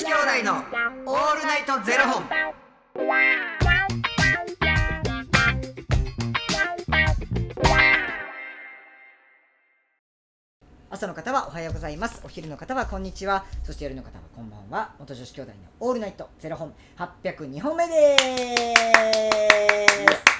子兄弟のオールナイトゼロ本。朝の方はおはようございます。お昼の方はこんにちは。そして夜の方はこんばんは。元女子兄弟のオールナイトゼロ本。802本目です。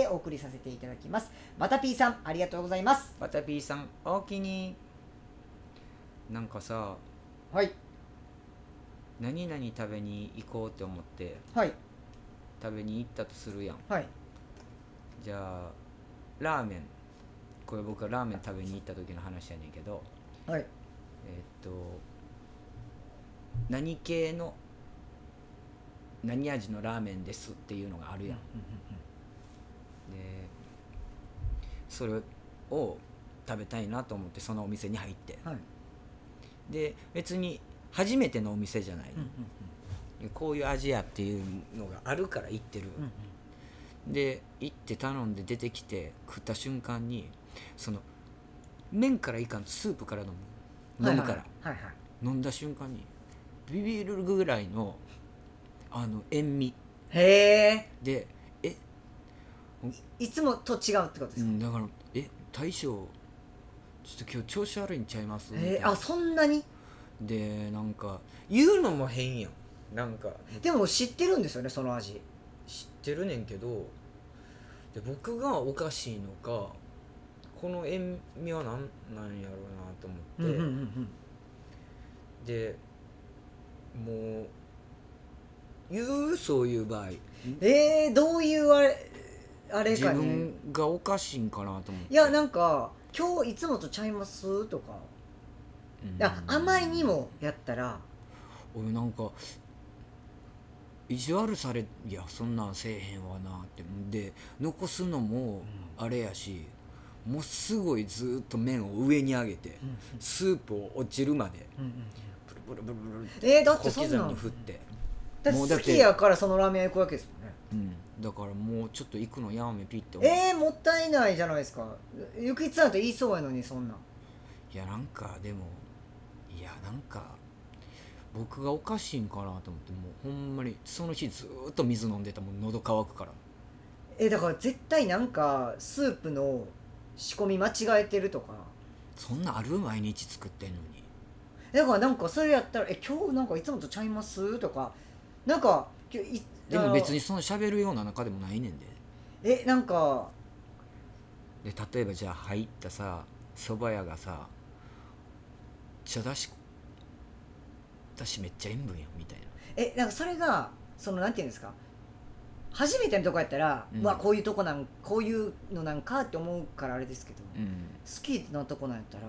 お送りさせていただきます。バタピーさんありがとうございます。バタピーさんおおきに。なんかさはい。何々食べに行こうって思ってはい。食べに行ったとするやん。はい。じゃあラーメン。これ僕はラーメン食べに行った時の話やねんけどはい。えーっと何系の何味のラーメンですっていうのがあるやん、でそれを食べたいなと思ってそのお店に入って。はい。で別に初めてのお店じゃない、うんうんこういう味やっていうのがあるから行ってる、うんうん。で行って頼んで出てきて食った瞬間にその麺からいかんとスープから飲む。飲むから、はいはい。はい飲んだ瞬間にビビるぐらいのあの塩味。へえでえ、いつもと違うってことですか、うん、だからえ大将ちょっと今日調子悪いんちゃいます？えあそんなに？でなんか言うのも変やん。なんか。でも知ってるんですよねその味。知ってるねんけどで僕がおかしいのかこの塩味は何なんやろうなと思って、ん。でもう言うそういう場合。えー、どういうあれあれ自かね。分がおかしいんかなと思って。いやなんか「今日いつもとちゃいます?」とか。うん。いや甘いにもやったら。俺なんか意地悪されいやそんなんせえへんわなって。で残すのもあれやし、もうすごいずっと麺を上に上げて、スープを落ちるまでブルブルブルブルってえー、だってそ小刻みに振って、だってもうだって好きやからそのラーメン屋行くわけですもんね。うん、だからもうちょっと行くのやめピって思う。えー、もったいないじゃないですか。ゆきつさんと言いそうやのにそんなん。いやなんかでもいやなんか僕がおかしいんかなと思ってもうほんまにその日ずーっと水飲んでたもん喉乾くから。えだから絶対なんかスープの仕込み間違えてるとか。そんなある毎日作ってんのに。だからなんかそれやったら「え今日なんかいつもとちゃいます?」とか。なんか今日いでも別にあその喋るような中でもないねんで。のえなんかで例えばじゃあ入ったさ蕎麦屋がさ茶だしだしめっちゃ塩分やんみたいな。えなんかそれがそのなんていうんですか初めてのとこやったら、うん。まあこういうとこなんこういうのなんかって思うからあれですけど、うん。好きなとこなんやったら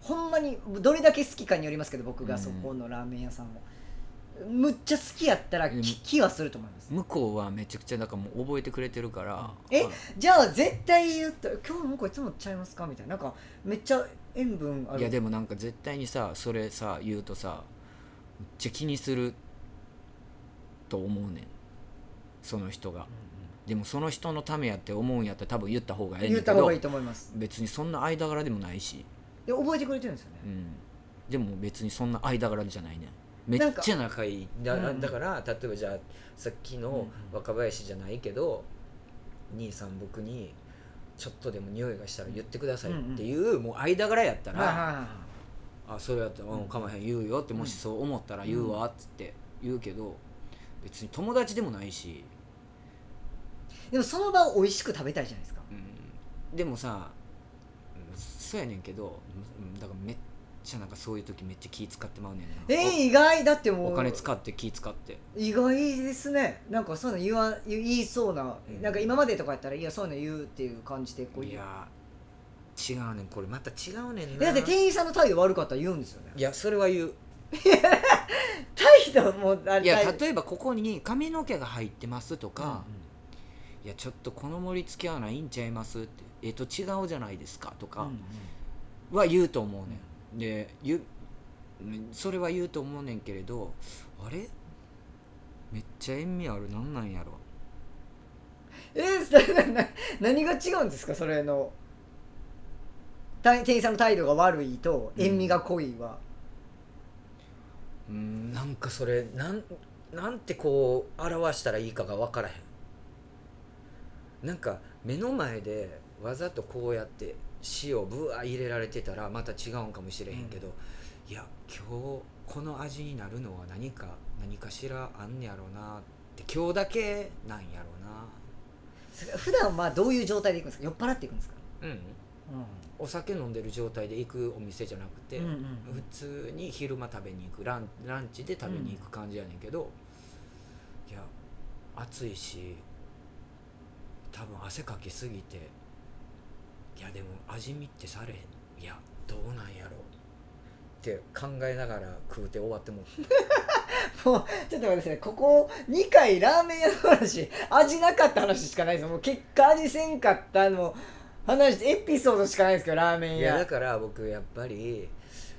ほんまにどれだけ好きかによりますけど僕うん。がそこのラーメン屋さんを、むっちゃ好きやったらでもき気はすると思います。向こうはめちゃくちゃだからもう覚えてくれてるからえあじゃあ絶対言った「今日なんかいつもちゃいますか?」みたいな。なんかめっちゃ塩分ある。いやでもなんか絶対にさそれさ言うとさめっちゃ気にすると思うねん。その人が、でもその人のためやって思うんやったら多分言った方がええねんけど言った方がいいと思います。別にそんな間柄でもないし、で覚えてくれてるんですよね。うん、でも別にそんな間柄じゃないねんめっちゃ仲いい。だ,、うん。だから例えばじゃあさっきの若林じゃないけど、兄さん僕にちょっとでも匂いがしたら言ってくださいっていう、もう間柄やったら、あそれやったら「うん。かまへん言うよ」ってもしそう思ったら言うわっつって言うけど別に友達でもないし、でもその場を美味しく食べたいじゃないですか。うん。でもさうんそうやねんけどうんだからめっちゃなんかそういう時めっちゃ気使ってまうねんな。えー、意外だってもう。おお金使って気使って。意外ですね。なんかそういうの言わ言いそうな、うん。なんか今までとかやったらいやそういうの言うっていう感じで。こういや違うねん。これまた違うねんな。だって店員さんの態度悪かったら言うんですよね。いやそれは言う。態度もいや大例えばここに髪の毛が入ってますとか、うんうん。いやちょっとこの盛り付けはないんちゃいますって。えっと違うじゃないですかとかは言うと思うねん、で言うそれは言うと思うねんけれどあれ？めっちゃ塩味あるなんなんやろ？えー、それなな何が違うんですか？それの。た店員さんの態度が悪いとうん。塩味が濃いは、うんなんかそれなんなんてこう表したらいいかが分からへん。なんか目の前でわざとこうやって塩ぶわ入れられてたらまた違うんかもしれへんけど、いや今日この味になるのは何か何かしらあんねやろうなって今日だけなんやろうな。普段はどういう状態で行くんですか？酔っ払っていくんですか、うん。お酒飲んでる状態で行くお店じゃなくて、うんうんうん。普通に昼間食べに行くランランチで食べに行く感じやねんけど、いや暑いし多分汗かきすぎていやでも味見ってされへんいやどうなんやろ？って考えながら食うて終わってもう。もうちょっと待ってくださいここ2回ラーメン屋の話味なかった話しかないですもう結果味せんかったの話エピソードしかないですけどラーメンいや屋だから僕やっぱり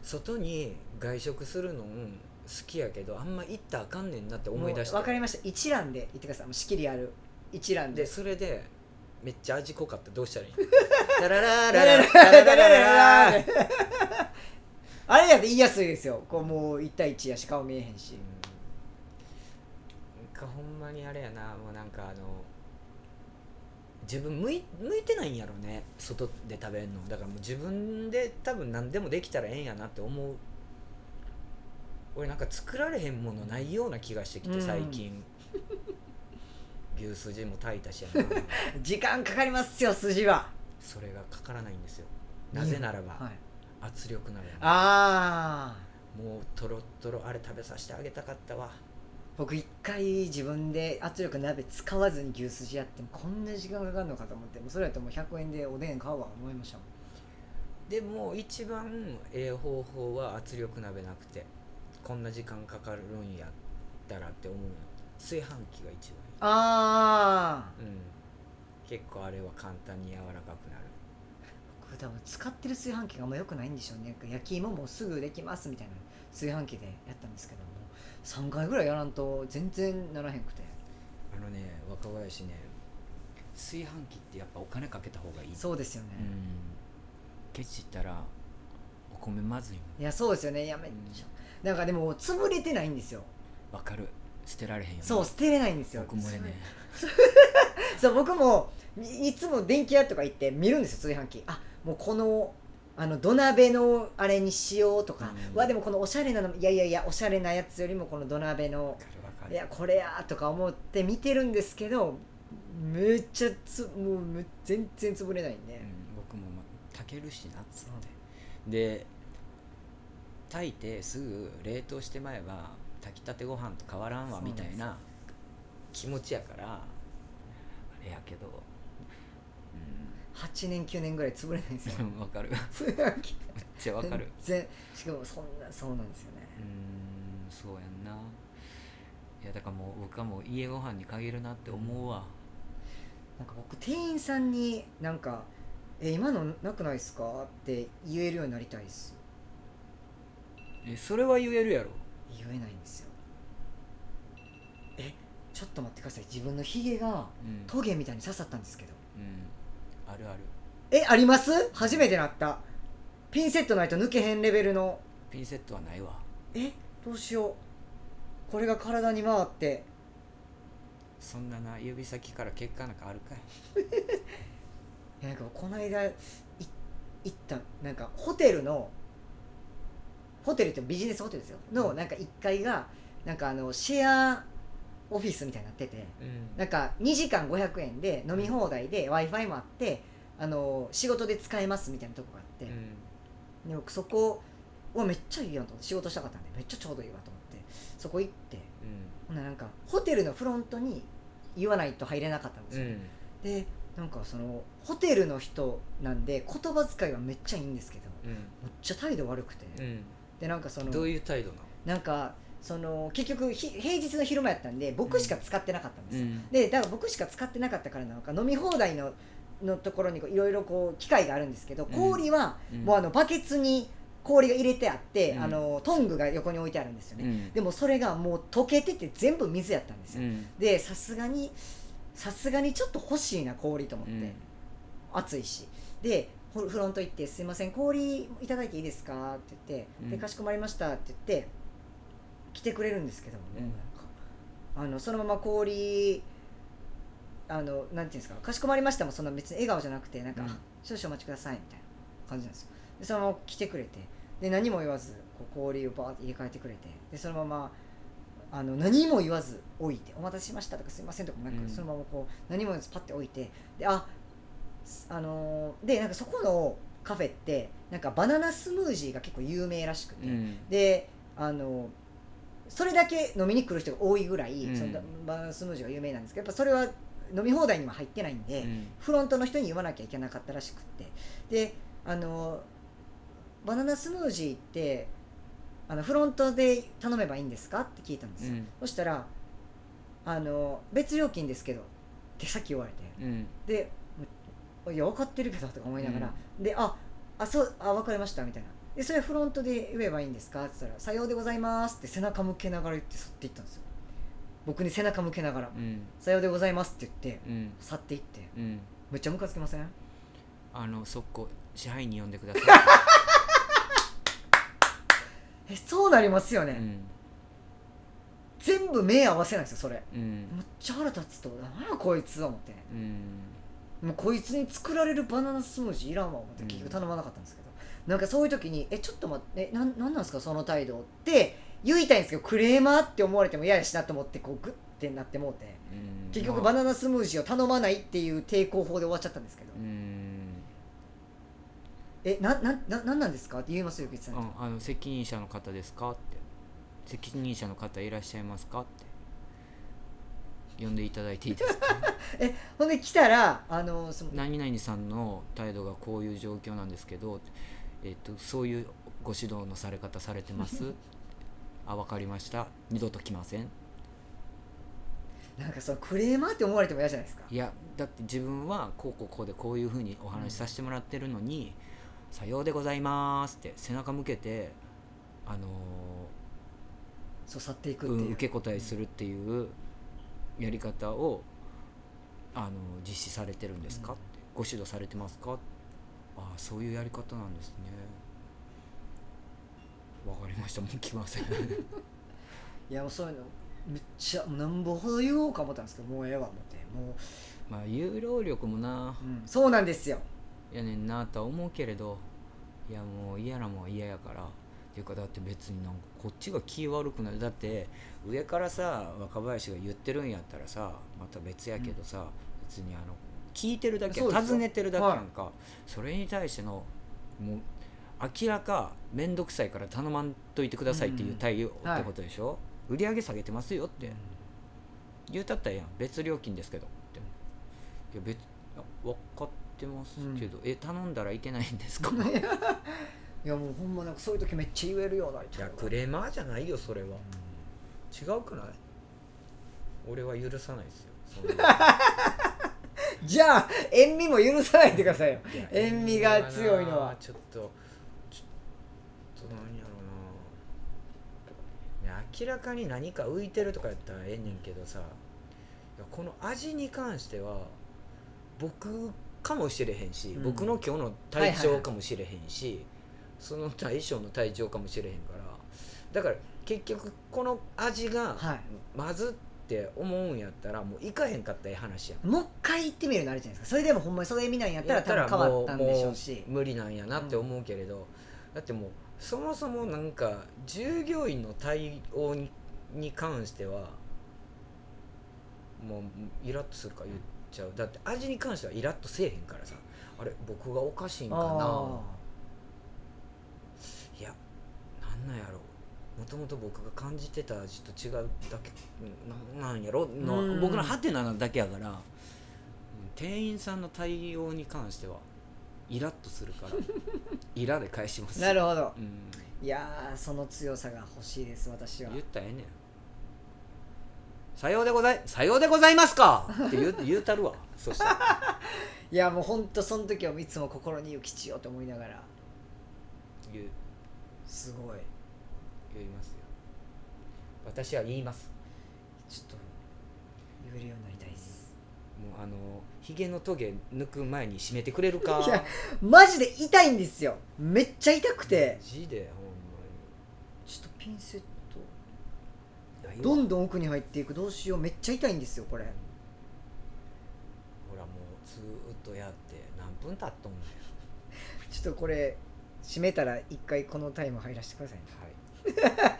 外に外食するの好きやけどあんま行ったらあかんねんなって思い出して。分かりました。一覧で言ってください。もう仕切りある。一覧で。でそれでめっちゃ味濃かった。らどうしたらいい？タラララララララララあれやって言いやすいですよこうもう1対1やし顔見えへんしかほんまにあれやなもうなんかあの自分向い向いてないんやろね外で食べるのだからもう自分で多分何でもできたらええんやなって思う俺なんか作られへんものないような気がしてきて最近、牛すじも炊いたしやな。時間かかりますよ筋は。それがかからないんですよ。なぜならば、はい、圧力鍋。ああもうとろっとろあれ食べさせてあげたかったわ。僕一回自分で圧力鍋使わずに牛すじやってもこんな時間かかるのかと思ってもうそれやともう100円でおでん買うわ思いましたもん。でも一番ええ方法は圧力鍋なくてこんな時間かかるんやったらって思う。の炊飯器が一番ああうん、結構あれは簡単に柔らかくなる。僕多分使ってる炊飯器があんま良くないんでしょうね。焼き芋もすぐできますみたいな炊飯器でやったんですけども。3回ぐらいやらんと全然ならへんくて。あのね若林ね炊飯器ってやっぱお金かけた方がいい。そうですよね、うん。ケチったらお米まずいもん。いやそうですよね。いやめっちゃ、なんかでも潰れてないんですよ。わかる捨てられへんよね。そう捨てれないんですよ。僕もね そう僕もいいつも電気屋とか行って見るんですよ炊飯器。あもうこのあの土鍋のあれにしようとか、うん。わでもこのおしゃれなのいやいやいやおしゃれなやつよりもこの土鍋のいやこれやとか思って見てるんですけどめっちゃつもうむ全然潰れないんで、うん、僕もま炊けるしなっつって。で炊いてすぐ冷凍してまえば炊きたてご飯と変わらんわみたいな気持ちやからあれやけど8年9年ぐらい潰れないんですよ。う んわかる。めっちゃわかる。しかもそんなそうなんですよね。うーんそうやんな。いやだからもう僕はもう家ご飯に限るなって思うわ。なんか僕店員さんになんか「え今のなくないですか?」って言えるようになりたいです。えそれは言えるやろ言えないんですよ。え？ちょっと待ってください。自分のヒゲがうん、トゲみたいに刺さったんですけど。うん、あるある。えあります？初めてなった。ピンセットないと抜けへんレベルの。ピンセットはないわ。え？どうしよう。これが体に回って。そんなな指先から血管なんかあるかい？いやなんかこの間い行ったなんかホテルのホテルってビジネスホテルですよ。のなんか1階がなんかあのシェアオフィスみたいになってて。うん。なんか2時間500円で飲み放題で w i f i もあってあの仕事で使えますみたいなとこがあって、うん。で僕そこはめっちゃいいやんと思って。仕事したかったんでめっちゃちょうどいいわと思って。そこ行って。ほんならなんかホテルのフロントに言わないと入れなかったんですよ、うん。でなんかそのホテルの人なんで言葉遣いはめっちゃいいんですけどうん。めっちゃ態度悪くて、うんでなんかそのどういう態度なの？なんかその結局ひ平日の昼間やったんで僕しか使ってなかったんですよ、うん。でだから僕しか使ってなかったからなのか飲み放題ののところにいろいろこう機械があるんですけど氷はうん。もうあのバケツに氷が入れてあって、うん。あのトングが横に置いてあるんですよね、うん。でもそれがもう溶けてて全部水やったんですよ、うん。でさすがにさすがにちょっと欲しいな氷と思って、うん。暑いし。でフフロント行って「すいません氷いただいていいですか?」って言って「うん。でかしこまりました」って言って来てくれるんですけどもね、うん。あのそのまま氷あのなんていうんですか「かしこまりました」もそんな別に笑顔じゃなくてなんか、うん。あ少々お待ちください」みたいな感じなんですよ。でそのまま来てくれてで何も言わずこう氷をバーって入れ替えてくれてでそのままあの何も言わず置いて「お待たせしました」とか「すいません」とかもなく、うん。そのままこう何も言わずパッて置いてであすあのーでなんかそこのカフェってなんかバナナスムージーが結構有名らしくて、うん。であのそれだけ飲みに来る人が多いぐらい、うん。そのバナナスムージーが有名なんですけどやっぱそれは飲み放題には入ってないんで、うん。フロントの人に言わなきゃいけなかったらしくって。であのバナナスムージーってあのフロントで頼めばいいんですかって聞いたんですよ、うん。そしたらあの別料金ですけどってさっき言われて。うん。でいや分かってるけどとか思いながら、でああそうあ分かりましたみたいな。でそれフロントで言えばいいんですか？って言ったら「さようでございます」って背中向けながら言って去っていったんですよ。僕に背中向けながらうん「さようでございます」って言ってうん。去っていって。うん。めっちゃムカつきません？あの速攻支配人呼んでください。えそうなりますよね、うん。全部目合わせないんですよそれ。うん。めっちゃ腹立つと何やこいつ思って。うんもうこいつに作られるバナナスムージーいらんわ思ってうん結局頼まなかったんですけど、なんかそういう時に「えちょっと待ってえなんなんなんですかその態度」って言いたいんですけどクレーマーって思われても嫌やしなと思ってこうグッてなってもうて。うん結局まあバナナスムージーを頼まないっていう抵抗法で終わっちゃったんですけど。う「ん。えななななんなんですか?」って言いますよゆきさん。あの責任者の方ですかって。責任者の方いらっしゃいますかって呼んでいただいていいですか？ほんで来たらあのその何々さんの態度がこういう状況なんですけど、えっとそういうご指導のされ方されてます？あ分かりました。二度と来ません。なんかそのクレーマーって思われても嫌じゃないですか？いやだって自分はこうこうこうでこういうふうにお話しさせてもらってるのに「さようでございます」って背中向けてあのそう去っていくーっていう、うん受け答えするっていうやり方をあの実施されてるんですか、うん。ってご指導されてますか？ああそういうやり方なんですね。わかりました。もう来ません。いやもうそういうのめっちゃなんぼほど言おうか思ったんですけどもうええわ思って。もまあ有労力もな。う、うん、そうなんですよ。やねんなとは思うけれどいやもう嫌なもんは嫌やから。っていうかだって別になんかこっちが気悪くない。だって上からさ若林が言ってるんやったらさまた別やけどさ、別にあの聞いてるだけ尋ねてるだけやんか。そ,、れに対してのもう明らか面倒くさいから頼まんといてくださいっていう対応はいってことでしょ、売り上げ下げてますよって。言うたったらええやん。別料金ですけどって。いや別分かってますけど、え頼んだらいけないんですか？いやもうほんまなんかそういう時めっちゃ言えるようなりいやクレーマーじゃないよそれは、違うくない？俺は許さないですよ。そんな じゃあ塩味も許さないでくださいよ。いや塩味が強いのは。なちょっとちょっと何やろうな。いや明らかに何か浮いてるとかやったらええねんけどさ。いやこの味に関しては僕かもしれへんし、うん。僕の今日の体調かもしれへんし、その対象の体調かもしれへんからだから結局この味がはい。まずって思うんやったらもういかへんかったらええ話やん。もう一回行ってみるのあるじゃないですか。それでもほんまにそれ見ないんやったら多分変わったんでしょうし。もう無理なんやなって思うけれど、だってもうそもそもなんか従業員の対応にに関してはもうイラッとするから言っちゃう。だって味に関してはイラッとせえへんからさ。あれ僕がおかしいんかなあいやなんやろもともと僕が感じてた味と違うだけうんなんなんやろのうん。僕のハテナなだけやからうん店員さんの対応に関してはイラッとするから イラで返します。なるほど。うん。いやーその強さが欲しいです私は。言ったらええねん。さようでございさようでございますか！って言う 言うたるわ。そしたら。いやもうほんとその時はいつも心に幸千代と思いながら。言うすごい。言いますよ。私は言います。ちょっと言えるようになりたいです。もうあのひげのトゲ抜く前に締めてくれるか？いやマジで痛いんですよ。めっちゃ痛くて。マジで？ほんちょっとピンセット。どんどん奥に入っていく。どうしよう。めっちゃ痛いんですよこれ。ほらもうずーっとやって何分経っとんねん。ちょっとこれ閉めたら一回このタイム入らせてくださいね。はい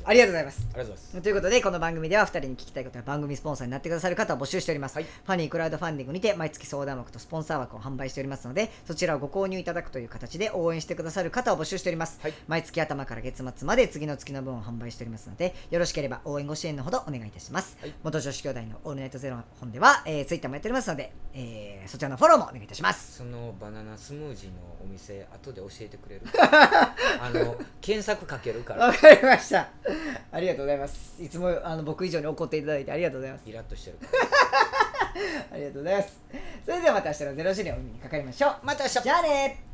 ありがとうございます。ありがとうございます。ということでこの番組では2人に聞きたいことや番組スポンサーになってくださる方を募集しております、はい。ファニークラウドファンディングにて毎月相談枠とスポンサー枠を販売しておりますのでそちらをご購入いただくという形で応援してくださる方を募集しております、はい。毎月頭から月末まで次の月の分を販売しております。のでよろしければ応援ご支援のほどお願いいたします、はい。元女子兄弟のオールナイトゼロ本では、えー、ツイッターもやっておりますので、えーそちらのフォローもお願いいたします。そのバナナスムージーのお店後で教えてくれる？あの検索かけるから。わかりました ありがとうございます。いつもあの僕以上に怒っていただいてありがとうございます。イラッとしてる。ありがとうございます。それではまた明日のゼロ時にお耳にかかりましょう。また明日。じゃあね